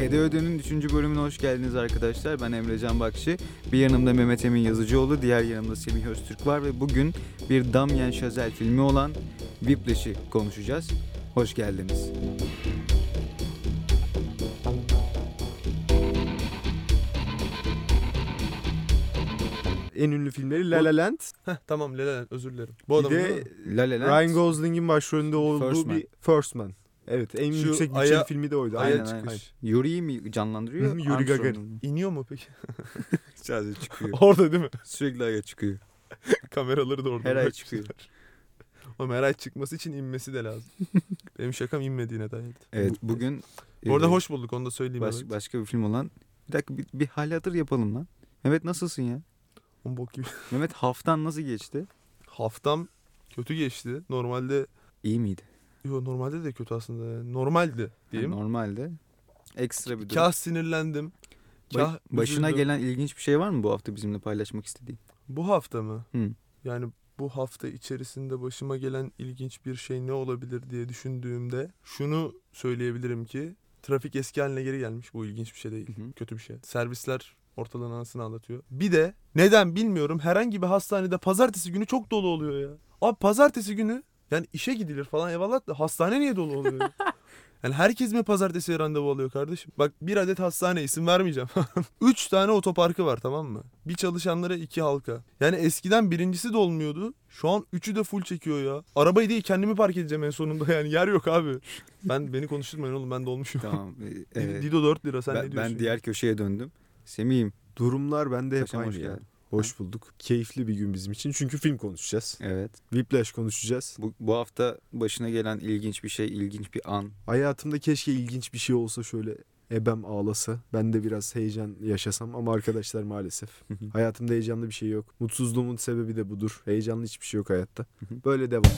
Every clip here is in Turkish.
Hede Öde'nin 3. bölümüne hoş geldiniz arkadaşlar. Ben Emrecan Bakşı. Bir yanımda Mehmet Emin Yazıcıoğlu, diğer yanımda Semih Öztürk var ve bugün bir Damien Chazelle filmi olan Whiplash'i konuşacağız. Hoş geldiniz. en ünlü filmleri La La Land. Heh, tamam Lele özür dilerim. Bu Bir adam de La La Land. Ryan Gosling'in başrolünde olduğu First Man. bir First Man. Evet en Şu yüksek bütçeli aya- filmi de oydu. aya Aynen. çıkış. Aynen. Yuri'yi mi canlandırıyor? Yuri Armstrong'u Gagarin. mu? iniyor mu peki? Sadece çıkıyor. Orada değil mi? Sürekli aya çıkıyor. Kameraları da orada. Her ay bırakmışlar. çıkıyor. Oğlum her ay çıkması için inmesi de lazım. Benim şakam inmediğine dair. Evet bugün... Bu arada e, hoş bulduk onu da söyleyeyim. baş- evet. başka bir film olan... Bir dakika bir, bir hal hatır yapalım lan. Mehmet nasılsın ya? Oğlum bok gibi. Mehmet haftan nasıl geçti? Haftam kötü geçti. Normalde İyi miydi? Yo normalde de kötü aslında. Normaldi diyeyim. Yani normalde. Ekstra bir durum. Kah sinirlendim. Ba- Kah başına üzüldüm. gelen ilginç bir şey var mı bu hafta bizimle paylaşmak istediğin? Bu hafta mı? Hı. Yani bu hafta içerisinde başıma gelen ilginç bir şey ne olabilir diye düşündüğümde şunu söyleyebilirim ki trafik eski haline geri gelmiş. Bu ilginç bir şey değil. Hı hı. Kötü bir şey. Servisler ortalığın anasını anlatıyor. Bir de neden bilmiyorum herhangi bir hastanede pazartesi günü çok dolu oluyor ya. Abi pazartesi günü yani işe gidilir falan eyvallah da hastane niye dolu oluyor? ya? Yani herkes mi pazartesi randevu alıyor kardeşim? Bak bir adet hastane isim vermeyeceğim. Üç tane otoparkı var tamam mı? Bir çalışanlara iki halka. Yani eskiden birincisi de olmuyordu. Şu an üçü de full çekiyor ya. Arabayı değil kendimi park edeceğim en sonunda yani yer yok abi. Ben beni konuşturmayın oğlum ben dolmuşum. Tamam. e, evet. Dido 4 lira sen ben, ne diyorsun? ben diğer köşeye döndüm. Semih'im. Durumlar bende hep aynı ya. geldin. Hoş bulduk. Keyifli bir gün bizim için. Çünkü film konuşacağız. Evet. Whiplash konuşacağız. Bu, bu hafta başına gelen ilginç bir şey, ilginç bir an. Hayatımda keşke ilginç bir şey olsa şöyle ebem ağlasa. Ben de biraz heyecan yaşasam ama arkadaşlar maalesef. Hayatımda heyecanlı bir şey yok. Mutsuzluğumun sebebi de budur. Heyecanlı hiçbir şey yok hayatta. Böyle devam.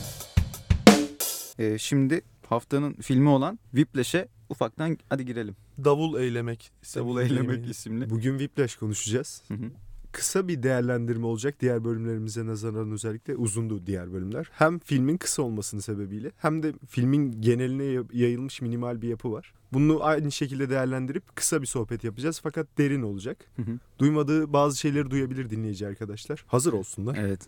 E, şimdi haftanın filmi olan Whiplash'e ufaktan hadi girelim. Davul eylemek. Davul Eylemek isimli. Bugün Whiplash konuşacağız. Hı hı. Kısa bir değerlendirme olacak diğer bölümlerimize nazaran özellikle uzundu diğer bölümler. Hem filmin kısa olmasının sebebiyle hem de filmin geneline ya- yayılmış minimal bir yapı var. Bunu aynı şekilde değerlendirip kısa bir sohbet yapacağız fakat derin olacak. Hı hı. Duymadığı bazı şeyleri duyabilir dinleyici arkadaşlar. Hazır olsunlar. evet.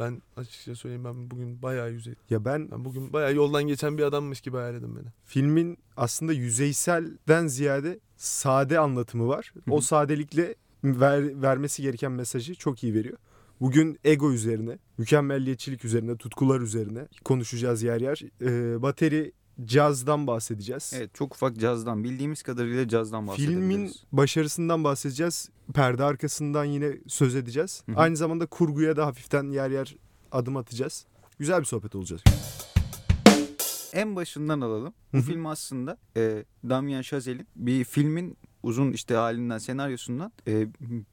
Ben açıkça söyleyeyim ben bugün bayağı yüzey. Ya ben Ben bugün bayağı yoldan geçen bir adammış gibi hayal edin beni. filmin aslında yüzeyselden ziyade sade anlatımı var. Hı O hı. sadelikle ver, vermesi gereken mesajı çok iyi veriyor. Bugün ego üzerine, mükemmelliyetçilik üzerine, tutkular üzerine konuşacağız yer yer. Ee, bateri, cazdan bahsedeceğiz. Evet çok ufak cazdan bildiğimiz kadarıyla cazdan bahsedebiliriz. Filmin başarısından bahsedeceğiz. Perde arkasından yine söz edeceğiz. Hı hı. Aynı zamanda kurguya da hafiften yer yer adım atacağız. Güzel bir sohbet olacak. en başından alalım. Bu film aslında e, Damien Chazelle'in bir filmin uzun işte halinden senaryosundan e,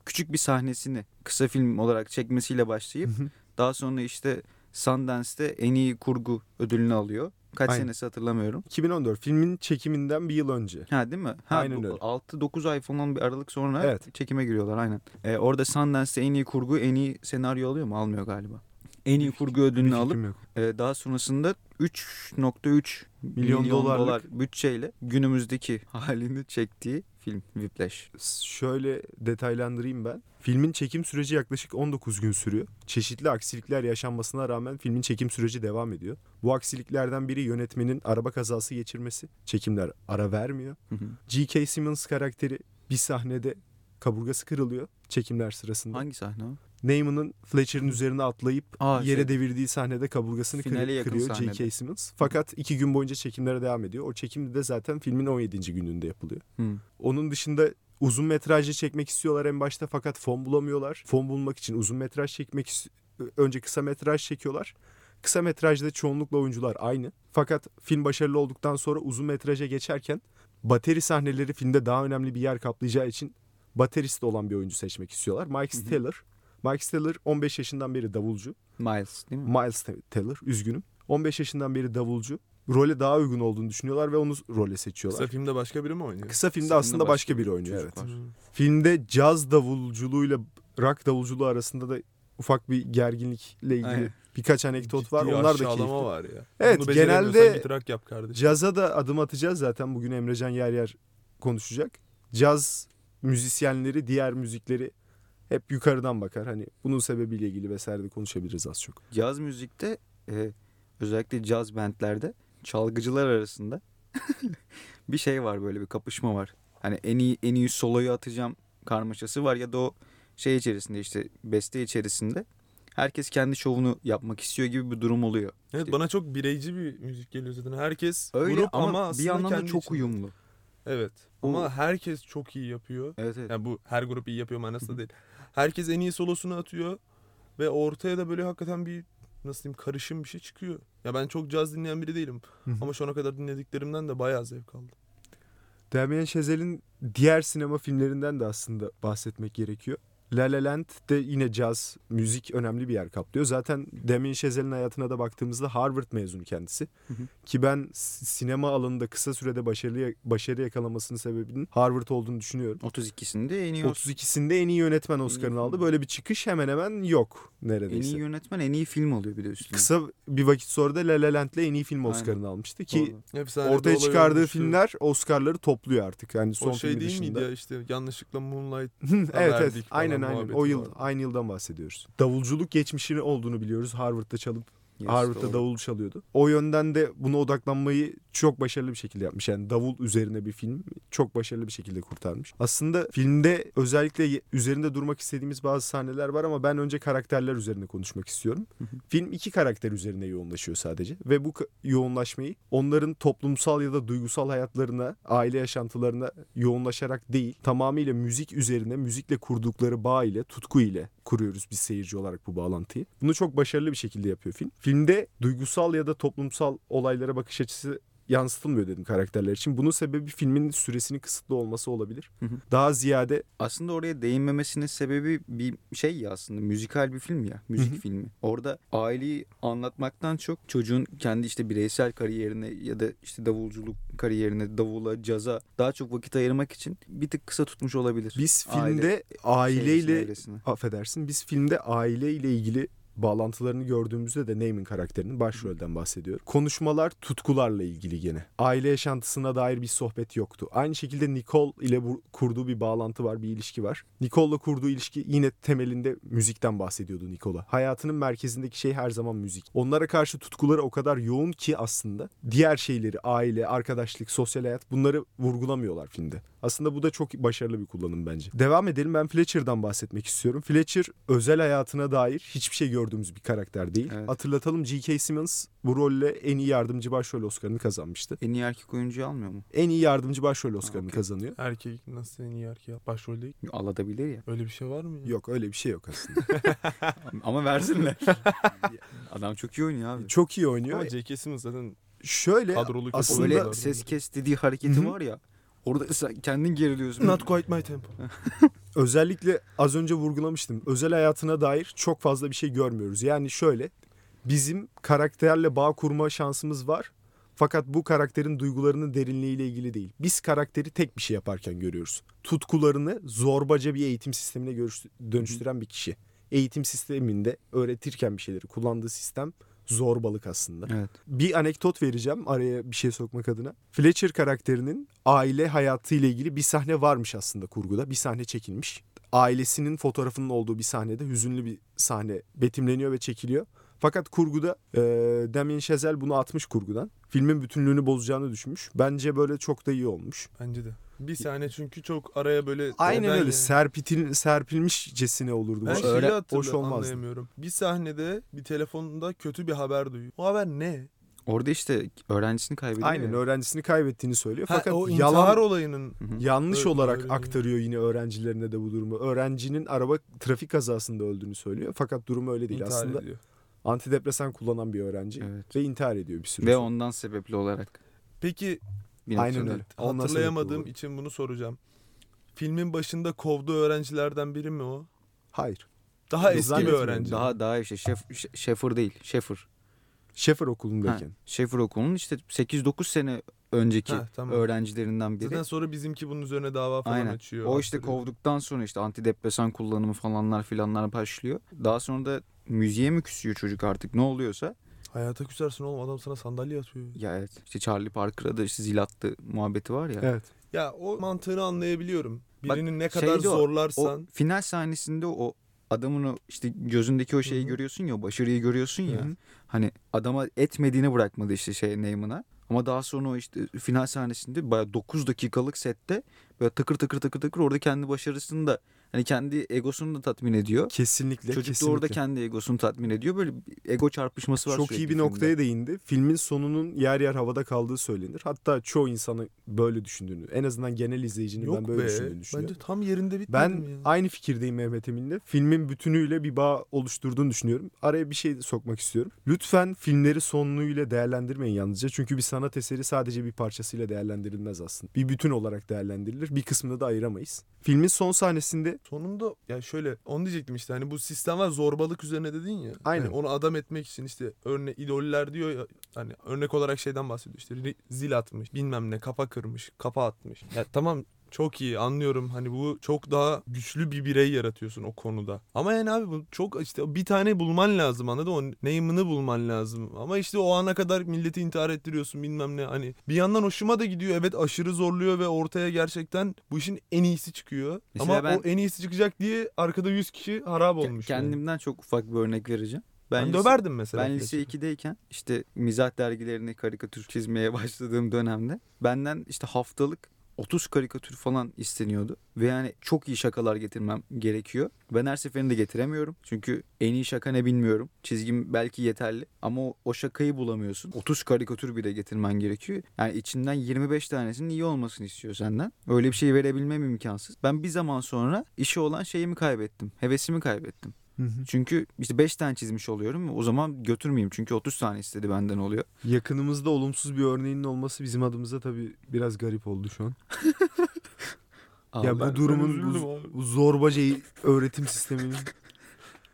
küçük bir sahnesini kısa film olarak çekmesiyle başlayıp daha sonra işte Sundance'te en iyi kurgu ödülünü alıyor. Kaç Aynen. senesi hatırlamıyorum. 2014 filmin çekiminden bir yıl önce. Ha değil mi? Ha, Aynen bu öyle. 6-9 ay falan bir aralık sonra Evet. çekime giriyorlar aynen. E, orada Sundance'te en iyi kurgu, en iyi senaryo alıyor mu? Almıyor galiba. En iyi kurgu Bir ödülünü alıp fikrim yok. e, daha sonrasında 3.3 milyon, Milyon dolar dolarlık. bütçeyle günümüzdeki halini çektiği film Whiplash. Şöyle detaylandırayım ben. Filmin çekim süreci yaklaşık 19 gün sürüyor. Çeşitli aksilikler yaşanmasına rağmen filmin çekim süreci devam ediyor. Bu aksiliklerden biri yönetmenin araba kazası geçirmesi. Çekimler ara vermiyor. Hı hı. G.K. Simmons karakteri bir sahnede kaburgası kırılıyor çekimler sırasında. Hangi sahne o? Neyman'ın Fletcher'ın üzerine atlayıp Aa, yere şey, devirdiği sahnede kaburgasını kır- kırıyor. J.K. Simmons. Fakat iki gün boyunca çekimlere devam ediyor. O çekim de zaten filmin 17. gününde yapılıyor. Hı. Onun dışında uzun metrajlı çekmek istiyorlar en başta fakat fon bulamıyorlar. Fon bulmak için uzun metraj çekmek önce kısa metraj çekiyorlar. Kısa metrajda çoğunlukla oyuncular aynı. Fakat film başarılı olduktan sonra uzun metraja geçerken bateri sahneleri filmde daha önemli bir yer kaplayacağı için baterist olan bir oyuncu seçmek istiyorlar. Mike. Steller. Mike Steller 15 yaşından beri davulcu. Miles değil mi? Miles Teller üzgünüm. 15 yaşından beri davulcu. Role daha uygun olduğunu düşünüyorlar ve onu role seçiyorlar. Kısa filmde başka biri mi oynuyor? Kısa filmde Kısa aslında başka başka biri bir oynuyor evet. var. Hı. Filmde caz davulculuğuyla rock davulculuğu arasında da ufak bir gerginlikle ilgili Aynen. birkaç anekdot var. Ciddi Onlar da keyifli. var ya. Evet, Bunu genelde- git yap kardeşim. Caza da adım atacağız zaten. Bugün Emrecan yer yer konuşacak. Caz müzisyenleri diğer müzikleri hep yukarıdan bakar. Hani bunun sebebiyle ilgili vesaire de konuşabiliriz az çok. Caz müzikte e, özellikle caz bandlerde çalgıcılar arasında bir şey var böyle bir kapışma var. Hani en iyi en iyi soloyu atacağım karmaşası var ya da o şey içerisinde işte beste içerisinde herkes kendi şovunu yapmak istiyor gibi bir durum oluyor. Evet İşte- bana çok bireyci bir müzik geliyor zaten. Herkes Öyle grup ama, ama, bir yandan da çok içinde. uyumlu. Evet. O- Ama herkes çok iyi yapıyor. Evet evet. Yani bu her grup iyi yapıyor manasında değil. Herkes en iyi solosunu atıyor ve ortaya da böyle hakikaten bir nasıl diyeyim karışım bir şey çıkıyor. Ya ben çok caz dinleyen biri değilim ama şu ana kadar dinlediklerimden de bayağı zevk aldım. Damien Chazelle'in diğer sinema filmlerinden de aslında bahsetmek gerekiyor. La La Land de yine caz, müzik önemli bir yer kaplıyor. Zaten Damien Chazelle'in hayatına da baktığımızda Harvard mezunu kendisi. Hı hı. Ki ben sinema alanında kısa sürede başarılı başarı yakalamasının sebebinin Harvard olduğunu düşünüyorum. 32'sinde en iyi, 32'sinde en iyi yönetmen Oscar'ını film. aldı. Böyle bir çıkış hemen hemen yok en neredeyse. iyi yönetmen en iyi film oluyor bir de üstüne. Kısa bir vakit sonra da La La Land'le en iyi film. Oscar'ını almıştı ki Doğru. Efsane ortaya çıkardığı olmuştu. filmler Oscar'ları topluyor artık. Yani son o şey değil dışında. miydi ya işte yanlışlıkla Moonlight evet evet aynen aynen o yıl vardı. aynı yıldan bahsediyoruz. Davulculuk geçmişini olduğunu biliyoruz. Harvard'da çalıp Yes, Harvard'da doğru. davul çalıyordu. O yönden de buna odaklanmayı çok başarılı bir şekilde yapmış. Yani davul üzerine bir film çok başarılı bir şekilde kurtarmış. Aslında filmde özellikle üzerinde durmak istediğimiz bazı sahneler var ama ben önce karakterler üzerine konuşmak istiyorum. Hı hı. Film iki karakter üzerine yoğunlaşıyor sadece ve bu yoğunlaşmayı onların toplumsal ya da duygusal hayatlarına, aile yaşantılarına yoğunlaşarak değil, tamamıyla müzik üzerine, müzikle kurdukları bağ ile, tutku ile kuruyoruz biz seyirci olarak bu bağlantıyı. Bunu çok başarılı bir şekilde yapıyor film. Filmde duygusal ya da toplumsal olaylara bakış açısı yansıtılmıyor dedim karakterler için. Bunun sebebi filmin süresinin kısıtlı olması olabilir. Hı hı. Daha ziyade Aslında oraya değinmemesinin sebebi bir şey ya aslında müzikal bir film ya müzik Hı hı. filmi. Orada aileyi anlatmaktan çok çocuğun kendi işte bireysel kariyerine ya da işte davulculuk kariyerine, davula, caza daha çok vakit ayırmak için bir tık kısa tutmuş olabilir. biz Aile filmde Şeysine, aileyle affedersin biz filmde aileyle ilgili bağlantılarını gördüğümüzde de Neyman karakterinin başrolden bahsediyor. Konuşmalar tutkularla ilgili gene. Aile yaşantısına dair bir sohbet yoktu. Aynı şekilde Nicole ile bu, kurduğu bir bağlantı var, bir ilişki var. Nicole'la kurduğu ilişki yine temelinde müzikten bahsediyordu Nicole'a. Hayatının merkezindeki şey her zaman müzik. Onlara karşı tutkuları o kadar yoğun ki aslında diğer şeyleri, aile, arkadaşlık, sosyal hayat bunları vurgulamıyorlar filmde. Aslında bu da çok başarılı bir kullanım bence. Devam edelim. Ben Fletcher'dan bahsetmek istiyorum. Fletcher özel hayatına dair hiçbir şey gördüğümüz bir karakter değil. Evet. Hatırlatalım G.K. Simmons bu rolle en iyi yardımcı başrol Oscar'ını kazanmıştı. En iyi erkek oyuncuyu almıyor mu? En iyi yardımcı başrol Oscar'ını okey. kazanıyor. Erkek nasıl en iyi erkek? Başrol değil. Alabilir ya. Öyle bir şey var mı ya? Yok öyle bir şey yok aslında. Ama versinler. Adam çok iyi oynuyor abi. Çok iyi oynuyor. Ama J.K. Simmons zaten Şöyle kadrolu aslında- Öyle ses kes dediği hareketi Hı hı. var ya. Orada sen kendin geriliyorsun. Not quite my tempo. özellikle az önce vurgulamıştım. Özel hayatına dair çok fazla bir şey görmüyoruz. Yani şöyle bizim karakterle bağ kurma şansımız var. Fakat bu karakterin duygularının derinliğiyle ilgili değil. Biz karakteri tek bir şey yaparken görüyoruz. Tutkularını zorbaca bir eğitim sistemine dönüştüren bir kişi. Eğitim sisteminde öğretirken bir şeyleri kullandığı sistem zorbalık aslında. Evet. Bir anekdot vereceğim araya bir şey sokmak adına. Fletcher karakterinin aile hayatı ile ilgili bir sahne varmış aslında kurguda. Bir sahne çekilmiş. Ailesinin fotoğrafının olduğu bir sahnede hüzünlü bir sahne betimleniyor ve çekiliyor. Fakat kurguda e, Damien Chazelle bunu atmış kurgudan. Filmin bütünlüğünü bozacağını düşünmüş. Bence böyle çok da iyi olmuş. Bence de. Bir sahne çünkü çok araya böyle... Aynen öyle yani? serpitil, serpilmişcesine olurdu. Ben Öyle hatırla, hoş olmazdı. anlayamıyorum. Bir sahnede bir telefonda kötü bir haber duyuyor. O haber ne? Orada işte öğrencisini kaybediyor Aynen ya. öğrencisini kaybettiğini söylüyor. Ha, Fakat o yalan olayının yanlış Öyle- olarak öyle- aktarıyor yine öğrencilerine de bu durumu. Öğrencinin araba trafik kazasında öldüğünü söylüyor. Fakat durumu öyle değil. intihar Aslında ediyor. antidepresan kullanan bir öğrenci Evet. ve intihar ediyor bir süre Ve ondan sebepli olarak. Peki Bir Aynen öyle. Ondan hatırlayamadığım için bunu soracağım. Filmin başında kovduğu öğrencilerden biri mi o? Hayır. Daha Yok, eski bir öğrenci. Daha daha işte şef, Şefir değil. Şefir. Şefir Ha, okulundayken. Şefir okulunun işte 8-9 sene önceki Ha, tamam. öğrencilerinden biri. Zaten sonra bizimki bunun üzerine dava falan Aynen. açıyor. O işte kovduktan sonra işte antidepresan kullanımı falanlar filanlar başlıyor. Daha sonra da müziğe mi küsüyor çocuk artık ne oluyorsa. Hayata küsersin oğlum adam sana sandalye atıyor. Ya evet işte Charlie Parker'a da işte zil attı muhabbeti var ya. Evet. Ya o mantığını anlayabiliyorum. Bak, Birinin ne kadar şeyde o- zorlarsan. O final sahnesinde o adamın o işte gözündeki o şeyi Hı hı. görüyorsun ya o başarıyı görüyorsun ya. Hı hı. Hani adama etmediğini bırakmadı işte şey Neyman'a. Ama daha sonra o işte final sahnesinde bayağı 9 dakikalık sette böyle takır takır takır takır orada kendi başarısını da hani kendi egosunu da tatmin ediyor. Kesinlikle. Çocuk da kesinlikle. orada kendi egosunu tatmin ediyor. Böyle bir ego çarpışması var Çok iyi bir filmde. noktaya değindi. Filmin sonunun yer yer havada kaldığı söylenir. Hatta çoğu insanı böyle düşündüğünü, en azından genel izleyicinin Yok ben böyle be. düşündüğünü düşünüyorum. Bence tam yerinde bitmedi Ben ya? aynı fikirdeyim Mehmet Emin'le. Filmin bütünüyle bir bağ oluşturduğunu düşünüyorum. Araya bir şey sokmak istiyorum. Lütfen filmleri sonluğuyla değerlendirmeyin yalnızca. Çünkü bir sanat eseri sadece bir parçasıyla değerlendirilmez aslında. Bir bütün olarak değerlendirilir. Bir kısmını da ayıramayız. Filmin son sahnesinde Sonunda ya şöyle onu diyecektim işte hani bu sistem var zorbalık üzerine dedin ya. Aynen. Hani onu adam etmek için işte örne idoller diyor ya hani örnek olarak şeyden bahsediyor işte zil atmış bilmem ne kafa kırmış kafa atmış. Ya tamam çok iyi anlıyorum hani bu çok daha güçlü bir birey yaratıyorsun o konuda. Ama yani abi bu çok işte bir tane bulman lazım anladın mı? O name'ını bulman lazım. Ama işte o ana kadar milleti intihar ettiriyorsun bilmem ne hani. Bir yandan hoşuma da gidiyor evet aşırı zorluyor ve ortaya gerçekten bu işin en iyisi çıkıyor. Mesela Ama ben- o en iyisi çıkacak diye arkada 100 kişi harap olmuş. yani. Kendimden çok ufak bir örnek vereceğim. Ben, lise- döverdim mesela. Ben lise Fletcher'ı. 2'deyken işte mizah dergilerini karikatür çizmeye başladığım dönemde benden işte haftalık 30 karikatür falan isteniyordu. Ve yani çok iyi şakalar getirmem gerekiyor. Ben her seferinde getiremiyorum. Çünkü en iyi şaka ne bilmiyorum. Çizgim belki yeterli ama o, o şakayı bulamıyorsun. 30 karikatür bile getirmen gerekiyor. Yani içinden 25 tanesinin iyi olmasını istiyor senden. Öyle bir şey verebilmem imkansız. Ben bir zaman sonra işe olan şeyimi kaybettim. Hevesimi kaybettim. Çünkü işte 5 tane çizmiş oluyorum. O zaman götürmeyeyim. Çünkü 30 tane istedi benden oluyor. yakınımızda olumsuz bir örneğinin olması bizim adımıza tabii biraz garip oldu şu an. ya bu durumun bu, zorbaca öğretim sisteminin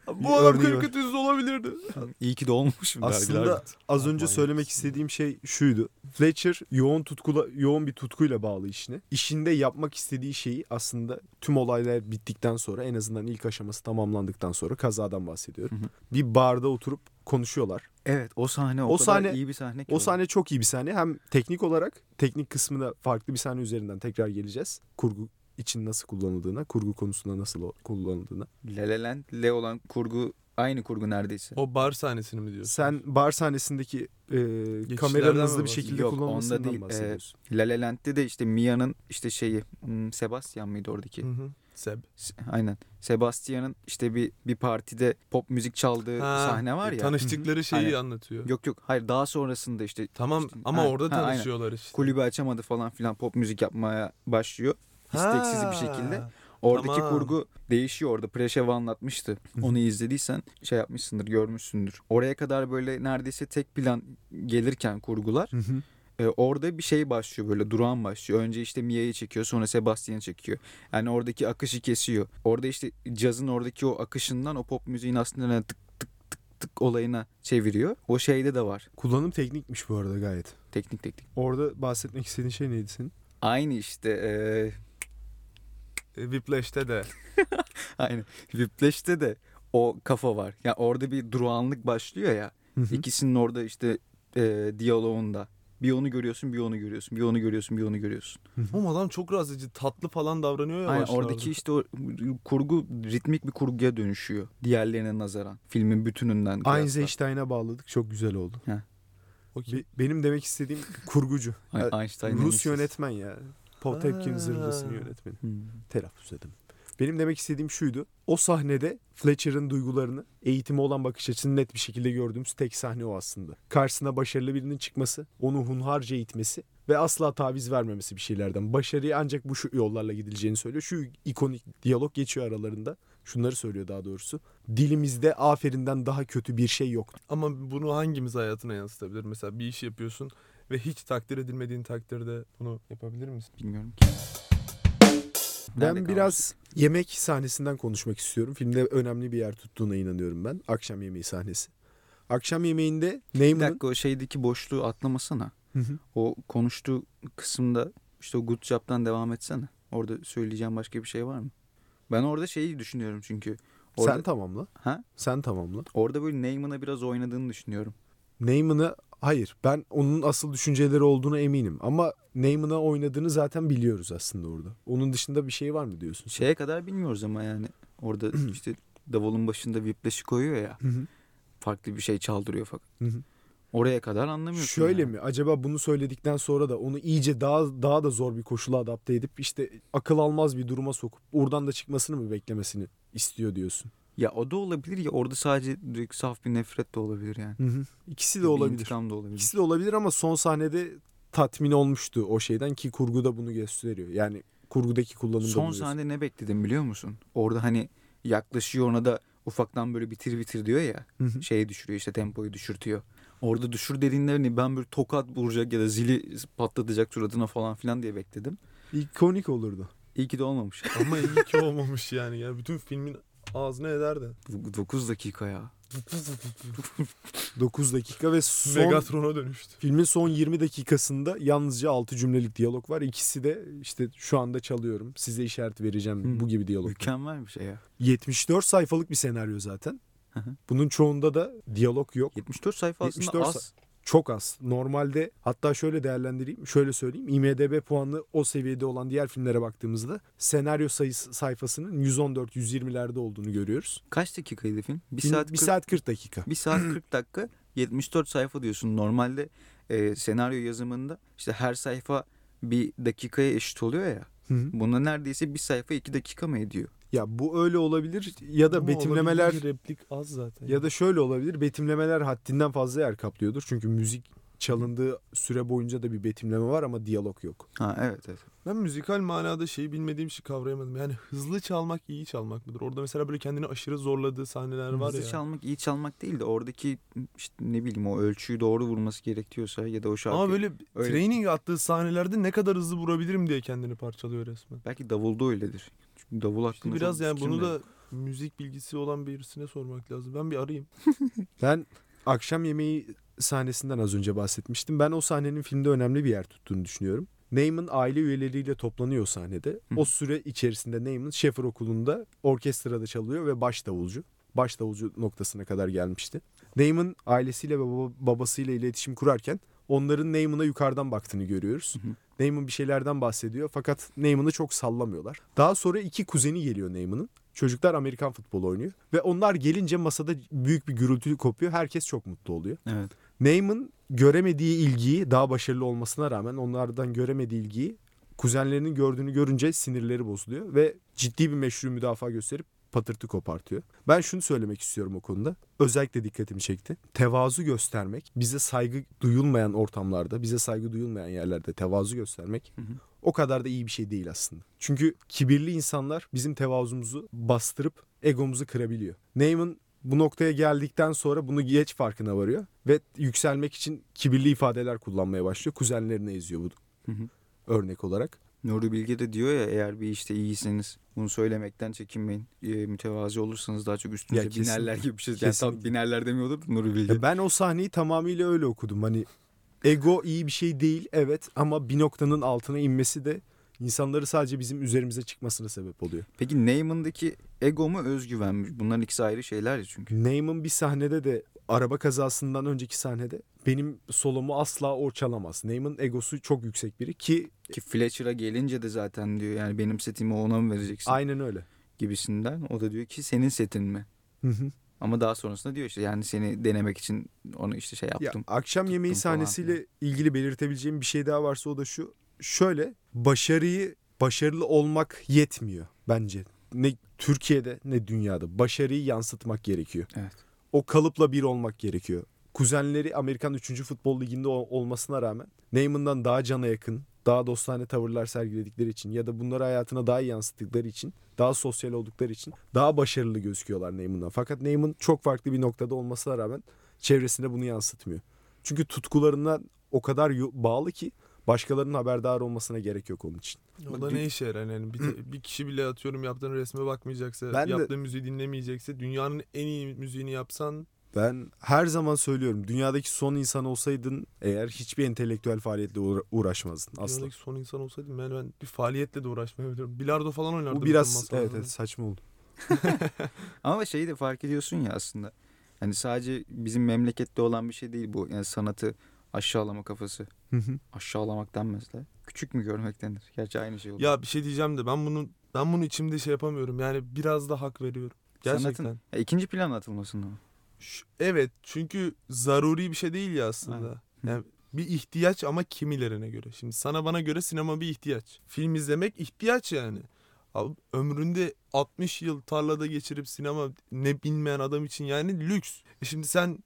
Bu adam karikatürist olabilirdi. İyi ki de olmuşum Aslında az önce söylemek istediğim şey şuydu. Fletcher yoğun tutkula yoğun bir tutkuyla bağlı işine. İşinde yapmak istediği şeyi aslında tüm olaylar bittikten sonra en azından ilk aşaması tamamlandıktan sonra kazadan bahsediyorum. Hı hı. Bir barda oturup konuşuyorlar. Evet o sahne o, O kadar sahne- iyi bir sahne ki. O sahne çok iyi bir sahne. Hem teknik olarak teknik kısmında farklı bir sahne üzerinden tekrar geleceğiz. Kurgu için nasıl kullanıldığına, kurgu konusunda nasıl kullanıldığına. La La Land'le olan kurgu aynı kurgu neredeyse. O bar sahnesini mi diyorsun? Sen bar sahnesindeki e, kameranın hızlı bir şekilde Yok, onda kullanılmasından değil. Ee, bahsediyorsun. La La Land'de de işte Mia'nın işte şeyi hmm, Sebastian mıydı oradaki? Hı hı. Seb. Se- Aynen. Sebastian'ın işte bir bir partide pop müzik çaldığı Ha, sahne var ya. Tanıştıkları şeyi Aynen. anlatıyor. Yok yok hayır daha sonrasında işte Tamam İşte- ama ha, orada ha, aynen. tanışıyorlar işte. kulübü açamadı falan filan pop müzik yapmaya başlıyor. İsteksiz bir şekilde. Oradaki Tamam. kurgu değişiyor orada. Preşev anlatmıştı. Onu izlediysen şey yapmışsındır, görmüşsündür. Oraya kadar böyle neredeyse tek plan gelirken kurgular Hı hı. e, orada bir şey başlıyor böyle durağan başlıyor. Önce işte Mia'yı çekiyor sonra Sebastian'ı çekiyor. Yani oradaki akışı kesiyor. Orada işte cazın oradaki o akışından o pop müziğin aslında tık tık tık tık olayına çeviriyor. O şeyde de var. Kullanım teknikmiş bu arada gayet. Teknik teknik. Orada bahsetmek istediğin şey neydi senin? Aynı işte e, E, Whiplash'te de. aynı. Whiplash'te de o kafa var. Ya orada bir durağanlık başlıyor ya. İkisinin orada işte e, diyaloğunda. Bir onu görüyorsun, bir onu görüyorsun, bir onu görüyorsun, bir onu görüyorsun. Ama adam çok rahatsız edici. Tatlı falan davranıyor ya Aynen başlarda. oradaki işte o kurgu ritmik bir kurguya dönüşüyor. Diğerlerine nazaran. Filmin bütününden. Einstein'a bağladık. Çok güzel oldu. O kim? Be- benim demek istediğim kurgucu. Einstein'ın Rus yönetmen ya. Potemkin Ha. zırhlısının yönetmeni. Hmm. Telaffuz edin. Benim demek istediğim şuydu. O sahnede Fletcher'ın duygularını, eğitime olan bakış açısını net bir şekilde gördüğümüz tek sahne o aslında. Karşısına başarılı birinin çıkması, onu hunharca itmesi ve asla taviz vermemesi bir şeylerden. Başarıya ancak bu şu yollarla gidileceğini söylüyor. Şu ikonik diyalog geçiyor aralarında. Şunları söylüyor daha doğrusu. Dilimizde aferinden daha kötü bir şey yok. Ama bunu hangimiz hayatına yansıtabilir? Mesela bir iş yapıyorsun ve hiç takdir edilmediğin takdirde bunu yapabilir misin? Bilmiyorum ki. Nerede Ben biraz yemek sahnesinden konuşmak istiyorum. Filmde önemli bir yer tuttuğuna inanıyorum ben. Akşam yemeği sahnesi. Akşam yemeğinde Bir Neyman'ın... dakika o şeydeki boşluğu atlamasana. Hı hı. O konuştuğu kısımda işte o good job'dan devam etsene. Orada söyleyeceğim başka bir şey var mı? Ben orada şeyi düşünüyorum çünkü. Orada, Sen tamamla. Ha? Sen tamamla. Orada böyle Neyman'a biraz oynadığını düşünüyorum. Neyman'ı Hayır ben onun asıl düşünceleri olduğuna eminim ama Neyman'a oynadığını zaten biliyoruz aslında orada. Onun dışında bir şey var mı diyorsun? sen? Şeye kadar bilmiyoruz ama yani orada işte davulun başında whiplash'i koyuyor ya. Farklı bir şey çaldırıyor fakat. Oraya kadar anlamıyorsun. Şöyle yani. mi? Acaba bunu söyledikten sonra da onu iyice daha daha da zor bir koşula adapte edip işte akıl almaz bir duruma sokup oradan da çıkmasını mı beklemesini istiyor diyorsun? Ya o da olabilir ya orada sadece direkt saf bir nefret de olabilir yani. Hı hı. İkisi de Bir olabilir. intikam da olabilir. İkisi de olabilir ama son sahnede tatmin olmuştu o şeyden ki kurguda bunu gösteriyor. Yani kurgudaki kullanımda Son sahnede ne bekledim biliyor musun? Orada hani yaklaşıyor ona da ufaktan böyle bitir bitir diyor ya. Hı hı. Şeye düşürüyor işte tempoyu düşürtüyor. Orada düşür dediğinde hani ben böyle tokat vuracak ya da zili patlatacak suratına falan filan diye bekledim. İkonik olurdu. İyi ki de olmamış. Ama iyi ki olmamış yani. ya Bütün filmin ağzına ederdi. 9 dakika ya. 9 dakika ve son Megatron'a dönüştü. filmin son 20 dakikasında yalnızca 6 cümlelik diyalog var. İkisi de işte şu anda çalıyorum. Size işaret vereceğim. Hı. Bu gibi diyalog. Mükemmel bir şey ya. 74 sayfalık bir senaryo zaten. Hı hı. Bunun çoğunda da diyalog yok. 74 sayfa aslında 74 az. Çok az. Normalde hatta şöyle değerlendireyim, şöyle söyleyeyim. IMDB puanı o seviyede olan diğer filmlere baktığımızda senaryo sayısı sayfasının 114-120'lerde olduğunu görüyoruz. Kaç dakikaydı film? 1 Film- saat 40, bir saat 40 dakika. 1 saat 40 dakika 74 sayfa diyorsun. Normalde e, senaryo yazımında işte her sayfa bir dakikaya eşit oluyor ya. Hı hı. Bunda neredeyse bir sayfa 2 dakika mı ediyor? Ya bu öyle olabilir ya da Ama betimlemeler replik az zaten. ya da şöyle olabilir. Betimlemeler haddinden fazla yer kaplıyordur. Çünkü müzik çalındığı süre boyunca da bir betimleme var ama diyalog yok. Ha evet evet. Ben müzikal manada şeyi bilmediğim şey kavrayamadım. Yani hızlı çalmak iyi çalmak mıdır? Orada mesela böyle kendini aşırı zorladığı sahneler var Hızlı ya. çalmak iyi çalmak değil de oradaki işte ne bileyim o ölçüyü doğru vurması gerekiyorsa ya da o şarkı. Ama böyle Öyle. training attığı sahnelerde ne kadar hızlı vurabilirim diye kendini parçalıyor resmen. Belki davulda öyledir. Davul İşte hakkında biraz çok yani bunu de da müzik bilgisi olan birisine sormak lazım. Ben bir arayayım. Ben akşam yemeği sahnesinden az önce bahsetmiştim. Ben o sahnenin filmde önemli bir yer tuttuğunu düşünüyorum. Neyman aile üyeleriyle toplanıyor sahnede. Hı. O süre içerisinde Neyman Şefer Okulu'nda orkestrada çalıyor ve baş davulcu. Baş davulcu noktasına kadar gelmişti. Neyman ailesiyle ve baba- babasıyla iletişim kurarken onların Neyman'a yukarıdan baktığını görüyoruz. Hı hı. Neyman bir şeylerden bahsediyor fakat Neyman'ı çok sallamıyorlar. Daha sonra iki kuzeni geliyor Neyman'ın. Çocuklar Amerikan futbolu oynuyor. Ve onlar gelince masada büyük bir gürültü kopuyor. Herkes çok mutlu oluyor. Evet. Neyman göremediği ilgiyi daha başarılı olmasına rağmen onlardan göremediği ilgiyi kuzenlerinin gördüğünü görünce sinirleri bozuluyor ve ciddi bir meşru müdafaa gösterip patırtı kopartıyor. Ben şunu söylemek istiyorum o konuda. Özellikle dikkatimi çekti. Tevazu göstermek, bize saygı duyulmayan ortamlarda, bize saygı duyulmayan yerlerde tevazu göstermek Hı hı. o kadar da iyi bir şey değil aslında. Çünkü kibirli insanlar bizim tevazumuzu bastırıp egomuzu kırabiliyor. Neyman bu noktaya geldikten sonra bunu geç farkına varıyor ve yükselmek için kibirli ifadeler kullanmaya başlıyor. Kuzenlerini eziyor bu Hı hı. örnek olarak. Nuri Bilge de diyor ya eğer bir işte iyiyseniz bunu söylemekten çekinmeyin. E, mütevazi olursanız daha çok üstünüze Ya kesin- binerler gibi bir şey. Yani tam kesinlikle. binerler demiyordur da Nuri Bilge. Ya ben o sahneyi tamamıyla öyle okudum. Hani ego iyi bir şey değil evet ama bir noktanın altına inmesi de insanları sadece bizim üzerimize çıkmasına sebep oluyor. Peki Neyman'daki ego mu özgüven mi? Bunların ikisi ayrı şeyler ya çünkü. Neyman bir sahnede de araba kazasından önceki sahnede benim solomu asla o çalamaz. Neyman egosu çok yüksek biri ki Ki Fletcher'a gelince de zaten diyor yani benim setimi ona mı vereceksin aynen öyle. gibisinden. O da diyor ki senin setin mi? Hı hı. Ama daha sonrasında diyor işte yani seni denemek için onu işte şey Ya, yaptım. akşam yemeği tuttum falan sahnesiyle ilgili belirtebileceğim bir şey daha varsa o da şu. Şöyle başarıyı başarılı olmak yetmiyor bence. Ne Türkiye'de ne dünyada başarıyı yansıtmak gerekiyor. Evet. O kalıpla bir olmak gerekiyor. Kuzenleri Amerikan 3. Futbol Ligi'nde ol- olmasına rağmen Neyman'dan daha cana yakın, daha dostane tavırlar sergiledikleri için ya da bunları hayatına daha iyi yansıttıkları için, daha sosyal oldukları için daha başarılı gözüküyorlar Neyman'dan. Fakat Neyman çok farklı bir noktada olmasına rağmen çevresinde bunu yansıtmıyor. Çünkü tutkularına o kadar bağlı ki başkalarının haberdar olmasına gerek yok onun için. O da ne işe yarar yani bir, bir kişi bile atıyorum yaptığın resme bakmayacaksa, Ben de- yaptığı müziği dinlemeyecekse, dünyanın en iyi müziğini yapsan Ben her zaman söylüyorum dünyadaki son insan olsaydın eğer hiçbir entelektüel faaliyetle uğra- uğraşmazdın asla. dünyadaki son insan olsaydım yani ben bir faaliyetle de uğraşmayabilirim. Bilardo falan oynardım. Bu biraz evet, evet saçma oldu. Ama şeyi de fark ediyorsun ya aslında. Yani sadece bizim memlekette olan bir şey değil bu. Yani sanatı aşağılama kafası. Hı hı. Aşağılamak denmez de. Küçük mü görmek denir? Gerçi aynı şey olur. Ya bir şey diyeceğim de ben bunu ben bunu içimde şey yapamıyorum. Yani biraz da hak veriyorum. Gerçekten. Sanatın ya ikinci plan atılmasında mı? Şu- evet çünkü zaruri bir şey değil ya aslında. Aynen. Yani bir ihtiyaç ama kimilerine göre. Şimdi sana bana göre sinema bir ihtiyaç. Film izlemek ihtiyaç yani. Abi, ömründe 60 yıl tarlada geçirip sinema ne bilmeyen adam için yani lüks. E şimdi sen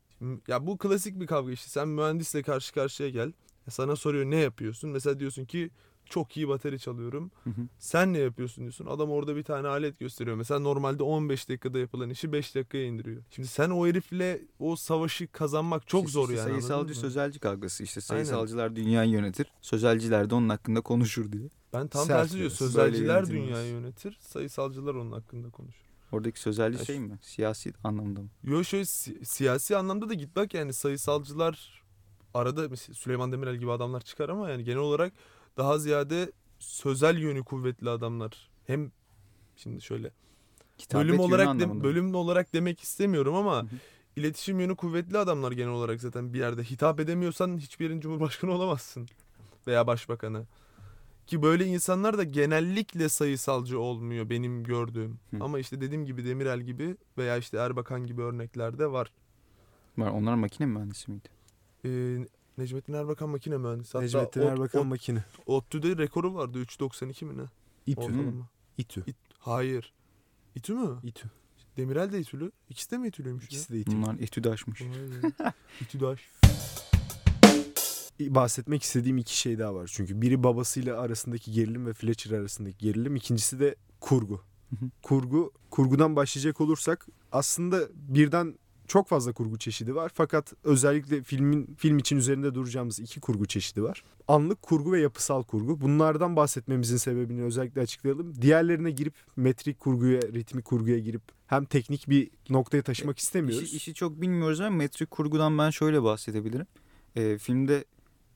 ya bu klasik bir kavga işte. Sen mühendisle karşı karşıya gel. Sana soruyor ne yapıyorsun? Mesela diyorsun ki çok iyi bateri çalıyorum. Hı hı. Sen ne yapıyorsun diyorsun. Adam orada bir tane alet gösteriyor. Mesela normalde 15 dakikada yapılan işi 5 dakikaya indiriyor. Şimdi sen o herifle o savaşı kazanmak çok İşte- zor işte yani. Sayısalcı sözelci kavgası işte. Aynen. Sayısalcılar dünyayı yönetir. Sözelciler de onun hakkında konuşur diye. Ben tam Sert tersi diyor. Sözelciler dünyayı yönetir. Sayısalcılar onun hakkında konuşur. Oradaki sözelci Ya şey mi? Siyasi anlamda mı? Yo şöyle si- siyasi anlamda da git bak yani sayısalcılar arada Süleyman Demirel gibi adamlar çıkar ama yani genel olarak daha ziyade sözel yönü kuvvetli adamlar. Hem şimdi şöyle Kitabet bölüm olarak de, bölüm olarak demek istemiyorum ama iletişim yönü kuvvetli adamlar genel olarak zaten bir yerde hitap edemiyorsan hiçbir yerin cumhurbaşkanı olamazsın veya başbakanı. Ki böyle insanlar da genellikle sayısalcı olmuyor benim gördüğüm. Hı. Ama işte dediğim gibi Demirel gibi veya işte Erbakan gibi örneklerde var. Var. Onlar makine mühendisi miydi? Ee, Necmettin Erbakan makine mühendisi. Hatta Necmettin Ot- Erbakan Ot- makine. ODTÜ'de rekoru vardı 3.92 mi ne? İTÜ. Ortalama. İTÜ. İt- Hayır. İTÜ mü? İTÜ. Demirel de İTÜ'lü. İkisi de mi İTÜ'lüymüş? ya? İkisi de İTÜ. Bunlar be. İTÜ'daş. bahsetmek istediğim iki şey daha var. Çünkü biri babasıyla arasındaki gerilim ve Fletcher arasındaki gerilim. İkincisi de kurgu. Hı hı. kurgu, kurgudan başlayacak olursak aslında birden çok fazla kurgu çeşidi var. Fakat özellikle filmin film için üzerinde duracağımız iki kurgu çeşidi var. Anlık kurgu ve yapısal kurgu. Bunlardan bahsetmemizin sebebini özellikle açıklayalım. Diğerlerine girip metrik kurguya, ritmik kurguya girip hem teknik bir noktaya taşımak istemiyoruz. İşi, işi çok bilmiyoruz ama metrik kurgudan ben şöyle bahsedebilirim. Ee, filmde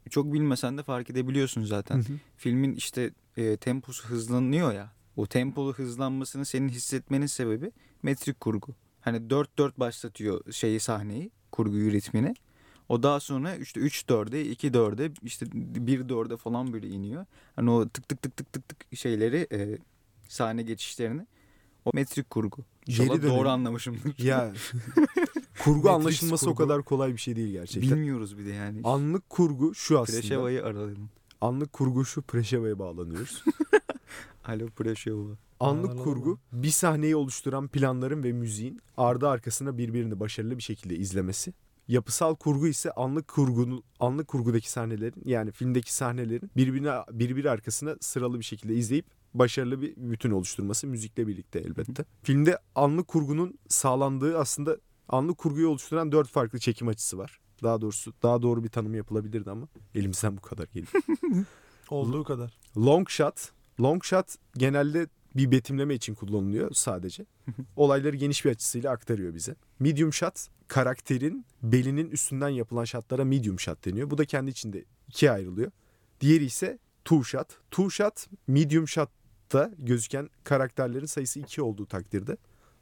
çok bilmesen de fark edebiliyorsun zaten. Hı hı. Filmin işte e, temposu hızlanıyor ya. O tempolu hızlanmasını senin hissetmenin sebebi metrik kurgu. Hani 4-4 başlatıyor şeyi sahneyi, kurguyu ritmini. O daha sonra işte 3-4'e, 2-4'e, işte 1-4'e falan böyle iniyor. Hani o tık tık tık tık tık tık şeyleri, e, sahne geçişlerini. O metrik kurgu. İnşallah doğru anlamışımdır. Ya kurgu Matrix anlaşılması o kurgu. kadar kolay bir şey değil gerçekten. Bilmiyoruz bir de yani. Anlık kurgu şu aslında. Preşeva'yı arayalım. Anlık kurgu şu Preşeva'ya bağlanıyoruz. Alo Preşeva. Anlık Bağlanalım kurgu bir sahneyi oluşturan planların ve müziğin ardı arkasına birbirini başarılı bir şekilde izlemesi. Yapısal kurgu ise anlık kurgunun anlık kurgudaki sahnelerin yani filmdeki sahnelerin birbirine birbiri arkasına sıralı bir şekilde izleyip başarılı bir bütün oluşturması müzikle birlikte elbette. Filmde anlık kurgunun sağlandığı aslında anlık kurguyu oluşturan dört farklı çekim açısı var. Daha doğrusu daha doğru bir tanım yapılabilirdi ama elimizden bu kadar geliyor. Olduğu kadar. Long shot. Long shot genelde bir betimleme için kullanılıyor sadece. Olayları geniş bir açısıyla aktarıyor bize. Medium shot karakterin belinin üstünden yapılan shotlara medium shot deniyor. Bu da kendi içinde ikiye ayrılıyor. Diğeri ise two shot. Two shot medium shot'ta gözüken karakterlerin sayısı iki olduğu takdirde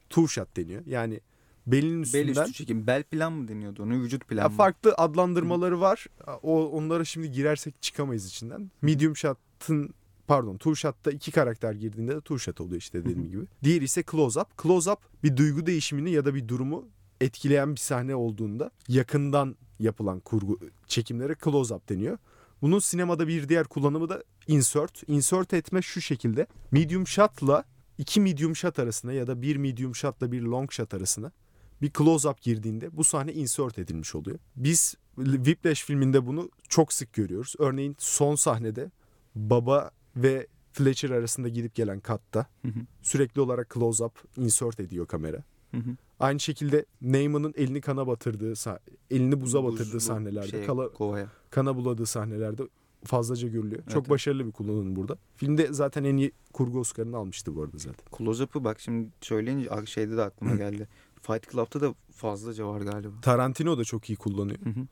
two shot deniyor. Yani belinin Bel üstünden üstü çekim. Bel plan mı deniyordu onu? Vücut plan ya mı? farklı adlandırmaları var. O onlara şimdi girersek çıkamayız içinden. Medium shot'ın pardon two shot'ta iki karakter girdiğinde de two shot oluyor işte dediğim gibi. Diğeri ise close up. Close up bir duygu değişimini ya da bir durumu etkileyen bir sahne olduğunda yakından yapılan kurgu çekimlere close up deniyor. Bunun sinemada bir diğer kullanımı da insert. Insert etme şu şekilde. Medium shot'la iki medium shot arasına ya da bir medium shot'la bir long shot arasına bir close up girdiğinde bu sahne insert edilmiş oluyor. Biz Whiplash filminde bunu çok sık görüyoruz. Örneğin son sahnede baba ve Fletcher arasında gidip gelen katta Hı hı, sürekli olarak close up insert ediyor kamera. hı hı. Aynı şekilde Neyman'ın elini kana batırdığı, elini buza batırdığı Buzlu sahnelerde, şeye, kala- kovaya. kana buladığı sahnelerde fazlaca görülüyor. Evet, Çok evet. başarılı bir kullanım burada. Filmde zaten en iyi kurgu Oscar'ını almıştı bu arada zaten. Close-up'ı bak şimdi söyleyince şeyde de aklıma geldi. Fight Club'ta da fazlaca var galiba. Tarantino da çok iyi kullanıyor. Hı hı.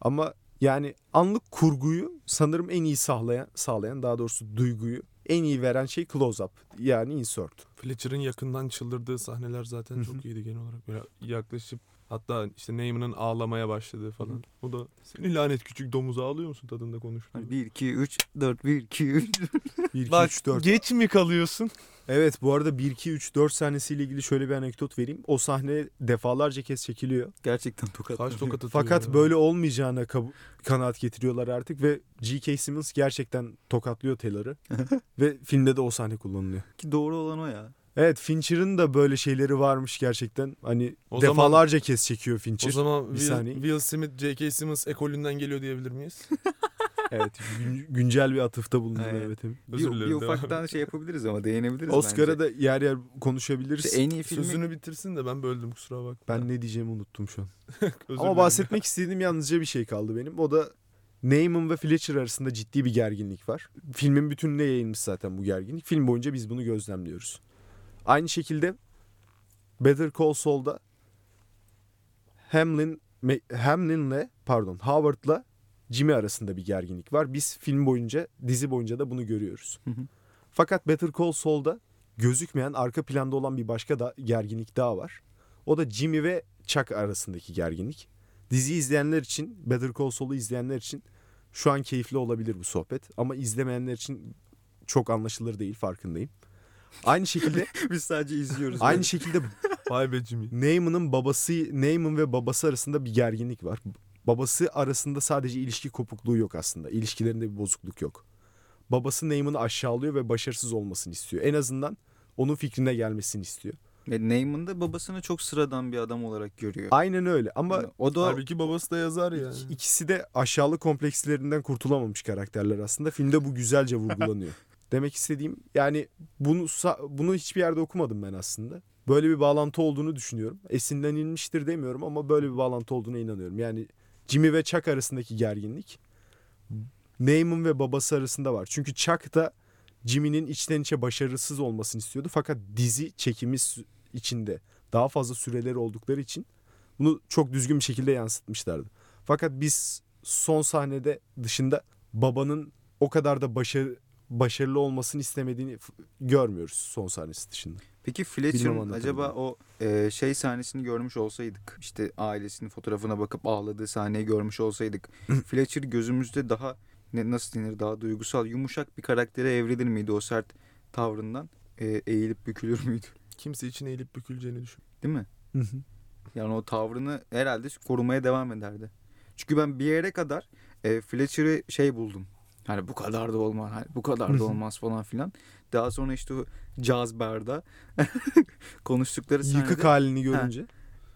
Ama yani anlık kurguyu sanırım en iyi sağlayan, sağlayan daha doğrusu duyguyu en iyi veren şey close up yani insert. Fletcher'ın yakından çıldırdığı sahneler zaten çok iyiydi genel olarak. Böyle yaklaşıp Hatta işte Neyman'ın ağlamaya başladığı falan. O da seni lanet küçük domuz ağlıyor musun tadında konuştu. Hani 1 2 3 4 1 2 3 1, 2, Bak 3, 4. geç mi kalıyorsun? Evet bu arada 1, 2, 3, 4 sahnesiyle ilgili şöyle bir anekdot vereyim. O sahne defalarca kez çekiliyor. gerçekten tokat. Kaç tokat atıyor Fakat ya. böyle olmayacağına kab- kanaat getiriyorlar artık ve G.K. Simmons gerçekten tokatlıyor Taylor'ı. ve filmde de o sahne kullanılıyor. ki doğru olan o ya. Evet Fincher'ın da böyle şeyleri varmış gerçekten. Hani O zaman- defalarca kez çekiyor Fincher. O zaman bir Will, saniye. Will Smith, J.K. Simmons ekolünden geliyor diyebilir miyiz? Evet gün- güncel bir atıfta bulundu Evet. evet. Özür bir, dilerim. bir ufaktan şey yapabiliriz ama değinebiliriz Oscar'a bence. da yer yer konuşabiliriz. İşte en iyi filmi Sözünü bitirsin de ben böldüm kusura bakma. Ben ne diyeceğimi unuttum şu an. Ama bahsetmek istediğim yalnızca bir şey kaldı benim. O da Neyman ve Fletcher arasında ciddi bir gerginlik var. Filmin bütününe yayılmış zaten bu gerginlik. Film boyunca biz bunu gözlemliyoruz. Aynı şekilde Better Call Saul'da Hamlin Hamlin'le pardon Howard'la Jimmy arasında bir gerginlik var. Biz film boyunca dizi boyunca da bunu görüyoruz. Hı hı. Fakat Better Call Saul'da gözükmeyen arka planda olan bir başka da gerginlik daha var. O da Jimmy ve Chuck arasındaki gerginlik. Dizi izleyenler için, Better Call Saul'u izleyenler için şu an keyifli olabilir bu sohbet. Ama izlemeyenler için çok anlaşılır değil farkındayım. Aynı şekilde biz sadece izliyoruz. aynı şekilde Vay be Jimmy. Neyman'ın babası Neyman ve babası arasında bir gerginlik var. Babası arasında sadece ilişki kopukluğu yok aslında. İlişkilerinde bir bozukluk yok. Babası Neyman'ı aşağılıyor ve başarısız olmasını istiyor. En azından onun fikrine gelmesini istiyor. Ve Neyman da babasını çok sıradan bir adam olarak görüyor. Aynen öyle ama o da Halbuki babası da yazar yani. İk- İkisi de aşağılık komplekslerinden kurtulamamış karakterler aslında. Filmde bu güzelce vurgulanıyor. Demek istediğim yani bunu bunu hiçbir yerde okumadım ben aslında. Böyle bir bağlantı olduğunu düşünüyorum. Esinlenilmiştir demiyorum ama böyle bir bağlantı olduğuna inanıyorum. Yani Jimmy ve Chuck arasındaki gerginlik Neyman ve babası arasında var. Çünkü Chuck da Jimmy'nin içten içe başarısız olmasını istiyordu. Fakat dizi çekimi içinde daha fazla süreleri oldukları için bunu çok düzgün bir şekilde yansıtmışlardı. Fakat biz son sahnede dışında babanın o kadar da başarı, başarılı olmasını istemediğini f- görmüyoruz son sahnesi dışında. Peki Fletcher'ın acaba o e, şey sahnesini görmüş olsaydık işte ailesinin fotoğrafına bakıp ağladığı sahneyi görmüş olsaydık Fletcher gözümüzde daha ne, nasıl denir daha duygusal yumuşak bir karaktere evrilir miydi o sert tavrından E, eğilip bükülür müydü Kimse için eğilip büküleceğini düşün. değil mi? Yani o tavrını herhalde korumaya devam ederdi. Çünkü ben bir yere kadar e, Fletcher'ı şey buldum. Hani bu kadar da olmaz, hani bu kadar da olmaz falan filan. Daha sonra işte o caz barda konuştukları sahnede Yıkık halini görünce.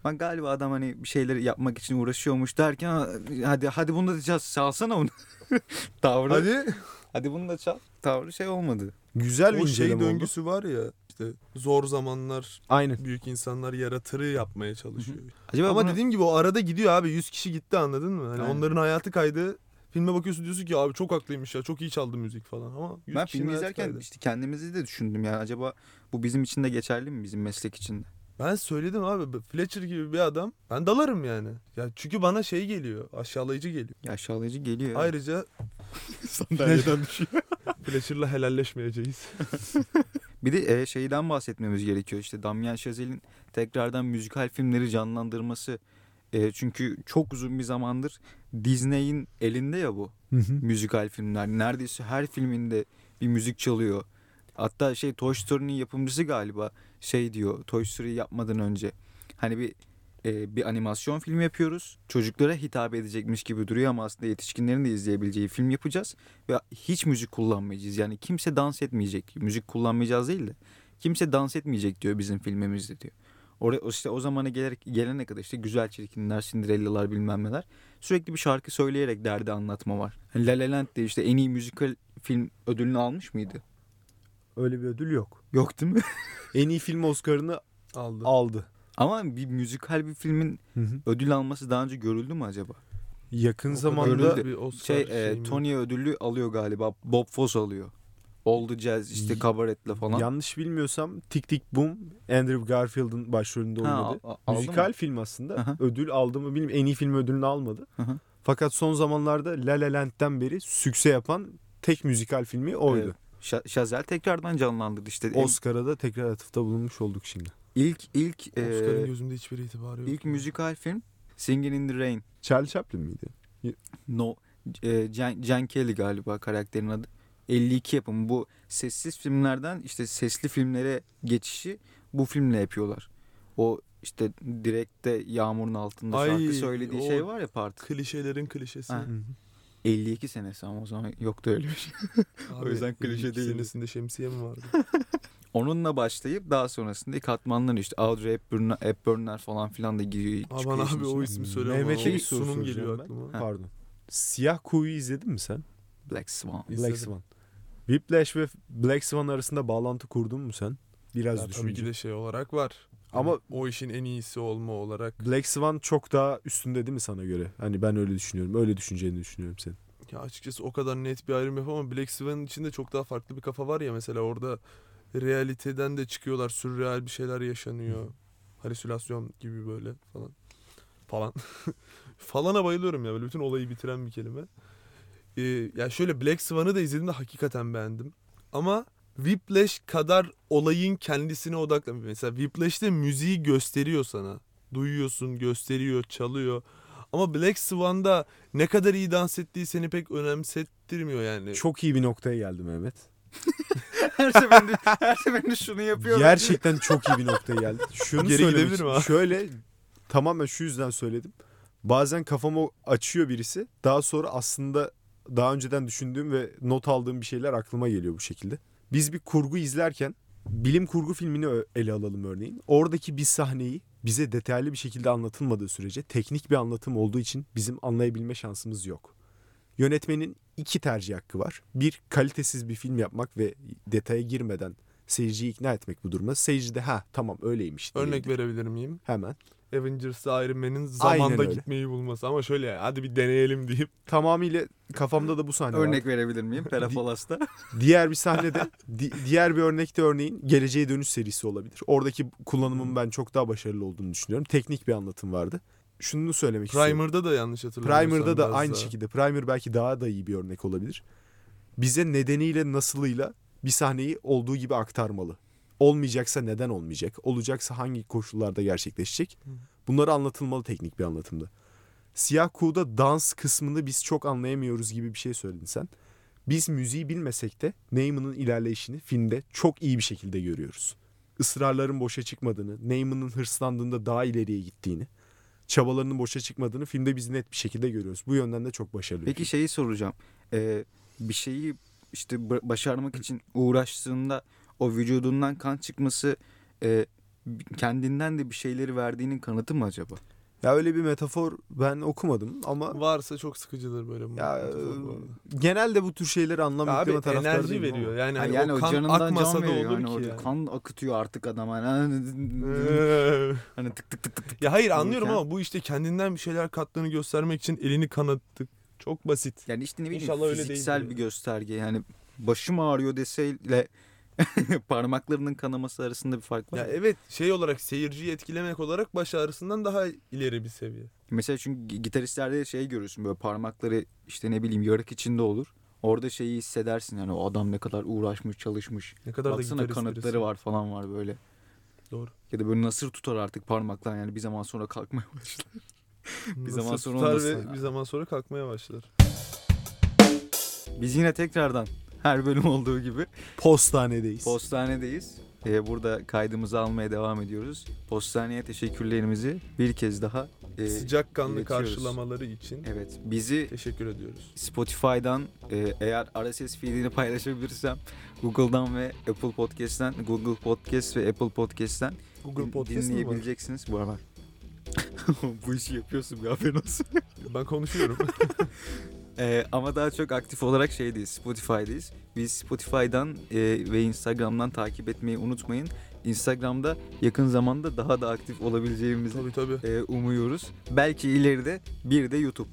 ben galiba adam hani bir şeyleri yapmak için uğraşıyormuş derken hadi hadi bunu da çal, çalsana onu. Tavrı. Hadi. Hadi bunu da çal. Tavrı şey olmadı. Güzel bir o şey inceleme oldu. döngüsü var ya işte zor zamanlar Aynen. büyük insanlar yaratırı yapmaya çalışıyor. Acaba Ama buna- dediğim gibi o arada gidiyor abi 100 kişi gitti anladın mı? Hani Aynen. onların hayatı kaydı. Filme bakıyorsun diyorsun ki abi çok haklıymış ya çok iyi çaldı müzik falan ama 100 ben filmi izlerken kaydı. işte kendimizi de düşündüm ya. Acaba bu bizim için de geçerli mi bizim meslek için de? Ben söyledim abi Fletcher gibi bir adam ben dalarım yani. Ya çünkü bana şey geliyor aşağılayıcı geliyor. Ya aşağılayıcı geliyor. Ayrıca sandalyeden düşüyor. Fletcher'la helalleşmeyeceğiz. Bir de e, şeyden bahsetmemiz gerekiyor. İşte Damien Chazelle'in tekrardan müzikal filmleri canlandırması. E, çünkü çok uzun bir zamandır Disney'in elinde ya bu. müzikal filmler. Neredeyse her filminde bir müzik çalıyor. Hatta şey Toy Story'nin yapımcısı galiba şey diyor Toy Story yapmadan önce. Hani bir e, bir animasyon film yapıyoruz. Çocuklara hitap edecekmiş gibi duruyor ama aslında yetişkinlerin de izleyebileceği film yapacağız. Ve hiç müzik kullanmayacağız. Yani kimse dans etmeyecek. Müzik kullanmayacağız değil de. Kimse dans etmeyecek diyor bizim filmimizde diyor. Oraya işte o zamana gelerek, gelene kadar işte güzel çirkinler, Cinderella'lar bilmem neler. Sürekli bir şarkı söyleyerek derdi anlatma var. Hani La La Land de işte en iyi müzikal film ödülünü almış mıydı? Öyle bir ödül yok. Yok değil mi? En iyi film Oscar'ını Aldı. aldı. Ama bir müzikal bir filmin ödül alması daha önce görüldü mü acaba? Yakın O zamanda Görüldü. bir Oscar Şey e, şeyim yok. Tony ödülü alıyor galiba. Bob Fosse alıyor. Oldu Jazz işte kabaretle falan. yanlış bilmiyorsam Tik Tik Boom Andrew Garfield'ın başrolünde Ha, oynadı. al- aldı Müzikal mı? film aslında. Aha. Ödül aldı mı bilmiyorum. En iyi film ödülünü almadı. Hı. Fakat son zamanlarda La La Land'den beri sükse yapan tek müzikal filmi oydu. Evet. Şa- Chazelle tekrardan canlandırdı işte. Oscar'a da tekrar atıfta bulunmuş olduk şimdi. İlk ilk e, Oscar'ın gözümde hiçbir itibarı yok. ilk müzikal film Singing in the Rain. Charlie Chaplin miydi? No e, Jen, Jen Kelly galiba karakterin adı. 52 yapımı. Bu sessiz filmlerden işte sesli filmlere geçişi bu filmle yapıyorlar. O işte direkte yağmurun altında Ay, şarkı söylediği şey var ya part. Klişelerin klişesi. Ha. 52 senesi ama o zaman yoktu öyle bir şey. Abi, O yüzden klişe ilk değildi. senesinde şemsiye mi vardı? Onunla başlayıp daha sonrasında katmanları işte Audrey Hepburn'lar, Hepburn'lar falan filan da giriyor. Aman abi o ismi söyle. Mehmet'e ama bir soru sunum soracağım geliyor aklıma. Ha. Pardon. Siyah Kuyu'yu izledin mi sen? Black Swan. Black. Swan. Whiplash ve Black Swan arasında bağlantı kurdun mu sen? Biraz Ya tabii düşünce. ki de şey olarak var. Ama- Ama o işin en iyisi olma olarak. Black Swan çok daha üstünde değil mi sana göre? Hani ben öyle düşünüyorum. Öyle düşüneceğini düşünüyorum senin. Ya açıkçası o kadar net bir ayrım yapamam. Black Swan'ın içinde çok daha farklı bir kafa var ya mesela orada realiteden de çıkıyorlar. Sürreal bir şeyler yaşanıyor. Halüsinasyon gibi böyle falan. Falan. Falana bayılıyorum ya böyle bütün olayı bitiren bir kelime. Ee, ya şöyle Black Swan'ı da izlediğimde hakikaten beğendim. Ama Whiplash kadar olayın kendisine odaklanmıyor. Mesela Whiplash'te müziği gösteriyor sana. Duyuyorsun, gösteriyor, çalıyor. Ama Black Swan'da ne kadar iyi dans ettiği seni pek önemsettirmiyor yani. Çok iyi bir noktaya geldi Mehmet. her seferinde, her seferinde şunu yapıyor. Gerçekten çok iyi bir noktaya geldi. Şunu Geri gidebilirim ha. Şöyle tamamen şu yüzden söyledim. Bazen kafamı açıyor birisi. Daha sonra aslında daha önceden düşündüğüm ve not aldığım bir şeyler aklıma geliyor bu şekilde. Biz bir kurgu izlerken bilim kurgu filmini ele alalım örneğin. Oradaki bir sahneyi bize detaylı bir şekilde anlatılmadığı sürece teknik bir anlatım olduğu için bizim anlayabilme şansımız yok. Yönetmenin iki tercih hakkı var. Bir kalitesiz bir film yapmak ve detaya girmeden seyirciyi ikna etmek bu durumda. Seyirci de ha tamam öyleymiş. Örnek diyebilir. verebilir miyim? Hemen. Avengers'ta Iron Man'in zamanda öyle. gitmeyi bulması ama şöyle ya, hadi bir deneyelim deyip Tamamıyla kafamda da bu sahne var. Örnek verebilir miyim? Perafolas'ta. Diğer bir sahnede di- diğer bir örnekte örneğin Geleceğe Dönüş serisi olabilir. Oradaki kullanımın ben çok daha başarılı olduğunu düşünüyorum. Teknik bir anlatım vardı. Şunu söylemek istiyorum. Primer'da da yanlış hatırlamıyorsam. Primer'da da aynı daha. şekilde. Primer belki daha da iyi bir örnek olabilir. Bize nedeniyle nasılıyla bir sahneyi olduğu gibi aktarmalı. Olmayacaksa neden olmayacak? Olacaksa hangi koşullarda gerçekleşecek? Bunları anlatılmalı teknik bir anlatımda. Siyah Kuğu'da dans kısmını biz çok anlayamıyoruz gibi bir şey söyledin sen. Biz müziği bilmesek de Neyman'ın ilerleyişini filmde çok iyi bir şekilde görüyoruz. Israrların boşa çıkmadığını, Neyman'ın hırslandığında daha ileriye gittiğini, çabalarının boşa çıkmadığını filmde biz net bir şekilde görüyoruz. Bu yönden de çok başarılı. bir Peki şeyi soracağım. Ee, bir şeyi işte ba- başarmak için uğraştığında o vücudundan kan çıkması e, kendinden de bir şeyleri verdiğinin kanıtı mı acaba? Ya öyle bir metafor ben okumadım ama Varsa çok sıkıcıdır böyle. bu ya e, genelde bu tür şeyleri anlam Abi yükleme taraftarı enerji veriyor. ama. Yani, Ha, hani yani o o kan canından akmasa can da olur Hani ki yani. Kan akıtıyor artık adama. Hani, hani tık tık tık tık. tık. ya hayır anlıyorum ama bu işte kendinden bir şeyler kattığını göstermek için elini kanattık. Çok basit. Yani işte ne bileyim İnşallah öyle fiziksel değildir bir gösterge. Yani başım ağrıyor deseyle parmaklarının kanaması arasında bir fark var. Ya evet şey olarak seyirciyi etkilemek olarak baş ağrısından daha ileri bir seviye. Mesela çünkü gitaristlerde şey görürsün böyle parmakları işte ne bileyim yarık içinde olur. Orada şeyi hissedersin yani o adam ne kadar uğraşmış çalışmış. Ne kadar Baksana da kanıtları birisi. var falan var böyle. Doğru. Ya da böyle nasır tutar artık parmaklar yani bir zaman sonra kalkmaya başlar. Bir zaman sonra tutar ve bir zaman sonra kalkmaya başlar. Biz yine tekrardan her bölüm olduğu gibi Postanedeyiz. postanedeyiz. Ee, burada kaydımızı almaya devam ediyoruz. Postaneye teşekkürlerimizi bir kez daha e, Sıcakkanlı iletiyoruz. karşılamaları için Evet bizi teşekkür ediyoruz. Spotify'dan e, eğer RSS feedini paylaşabilirsem Google'dan ve Apple Podcast'ten Google Podcast ve Apple Podcast'ten Google Podcast dinleyebileceksiniz. Bu var. Bu işi yapıyorsun bir haberin olsun. Ben konuşuyorum. E, ama daha çok aktif olarak şeydeyiz Spotify'dayız. Biz Spotify'dan e, ve Instagram'dan takip etmeyi unutmayın. Instagram'da yakın zamanda daha da aktif olabileceğimizi tabii tabii. e, umuyoruz. Belki ileride bir de YouTube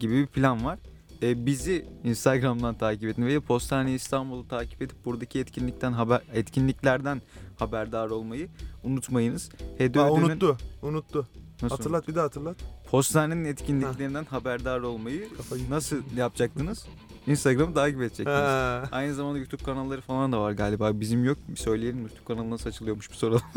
gibi bir plan var. E, bizi Instagram'dan takip edin ve Postane İstanbul'u takip edip buradaki etkinlikten haber etkinliklerden haberdar olmayı unutmayınız. Hede Aa, unuttu. Unuttu. Nasıl Hatırlat bir daha hatırlat. Postanenin etkinliklerinden haberdar olmayı nasıl yapacaktınız? Instagram'ı takip edecektiniz. Ha. Aynı zamanda YouTube kanalları falan da var galiba. Bizim yok. Bir söyleyelim YouTube kanalı nasıl açılıyormuş bir soralım.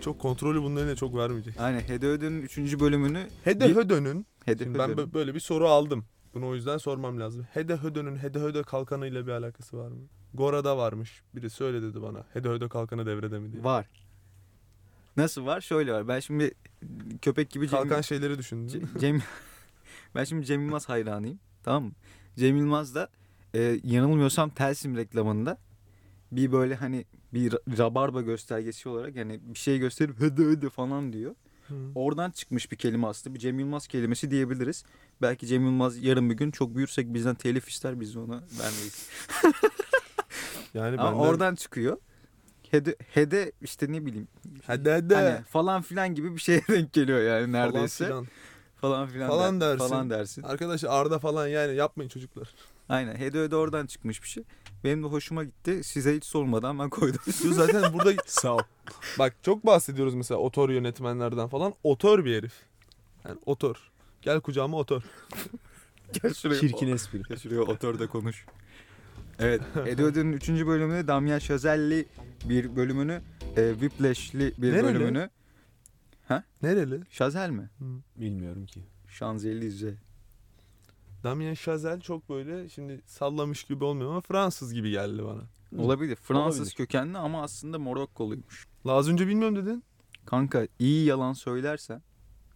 Çok kontrolü eline çok vermeyecek. Aynen Hede Öde'nin 3. bölümünü Hede Bir- Hödö'nün Hede Şimdi ben böyle bir soru aldım. Bunu o yüzden sormam lazım. Hede Hödö'nün Hede Hödö kalkanıyla bir alakası var mı? Gora'da varmış. Biri söyle dedi bana. Hede Hödö kalkanı devrede mi diye. var. Nasıl var? Şöyle var. Ben şimdi köpek gibi Cem, Kalkan şeyleri düşündüm. Ce- Cem ben şimdi Cem Yılmaz hayranıyım. Tamam mı? Cem Yılmaz da e, yanılmıyorsam Telsim reklamında bir böyle hani bir ra- rabarba göstergesi olarak yani bir şey gösterip hıdı hıdı falan diyor. Hı. Oradan çıkmış bir kelime aslında. Bir Cem Yılmaz kelimesi diyebiliriz. Belki Cem Yılmaz yarın bir gün çok büyürsek bizden telif ister biz ona vermeyiz. Yani Ama benden... oradan çıkıyor. Hede, hede işte ne bileyim Hede Hede. hani falan filan gibi bir şeye denk geliyor yani Falan neredeyse. filan. Falan filan, Falan der- dersin. Falan dersin. Arkadaş Arda falan yani yapmayın çocuklar. Aynen. Hede öde oradan çıkmış bir şey. Benim de hoşuma gitti. Size hiç sormadan ben koydum. Zaten burada Sağ ol. bak çok bahsediyoruz mesela otor yönetmenlerden falan. Otor bir herif. Yani otor. Gel kucağıma otor. Gel şuraya. Çirkin espri. Gel şuraya otur da konuş. Evet. Ödenin 3. bölümünü Damien Chazelle'li bir bölümünü e, Whiplash'li bir Nereli? bölümünü. Nereli? Chazelle mi? Bilmiyorum ki. Şanzelize. Damien Chazelle çok böyle şimdi sallamış gibi olmuyor ama Fransız gibi geldi bana. Olabilir. Fransız Olabilir. kökenli ama aslında Morokkoluymuş. La az önce bilmiyorum dedin. Kanka iyi yalan söylersen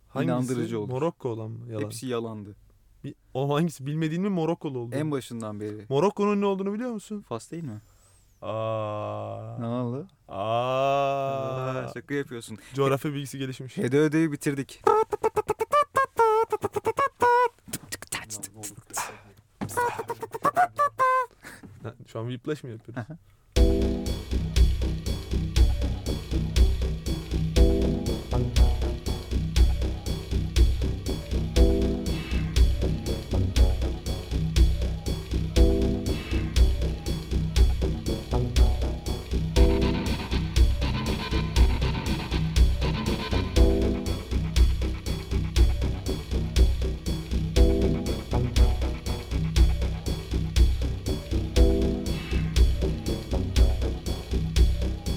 Hangisi? İnandırıcı olur. Morokko olan mı? Yalan. hepsi yalandı. Bi- O hangisi? Bilmediğin mi Morokkolu oldu? En başından beri. Morokko'nun ne olduğunu biliyor musun? Fas değil mi? Aa. Ne oldu? Aa. Aa, şaka yapıyorsun. Coğrafya bilgisi gelişmiş. Hede ödeyi bitirdik. Şu an whiplash mı yapıyoruz?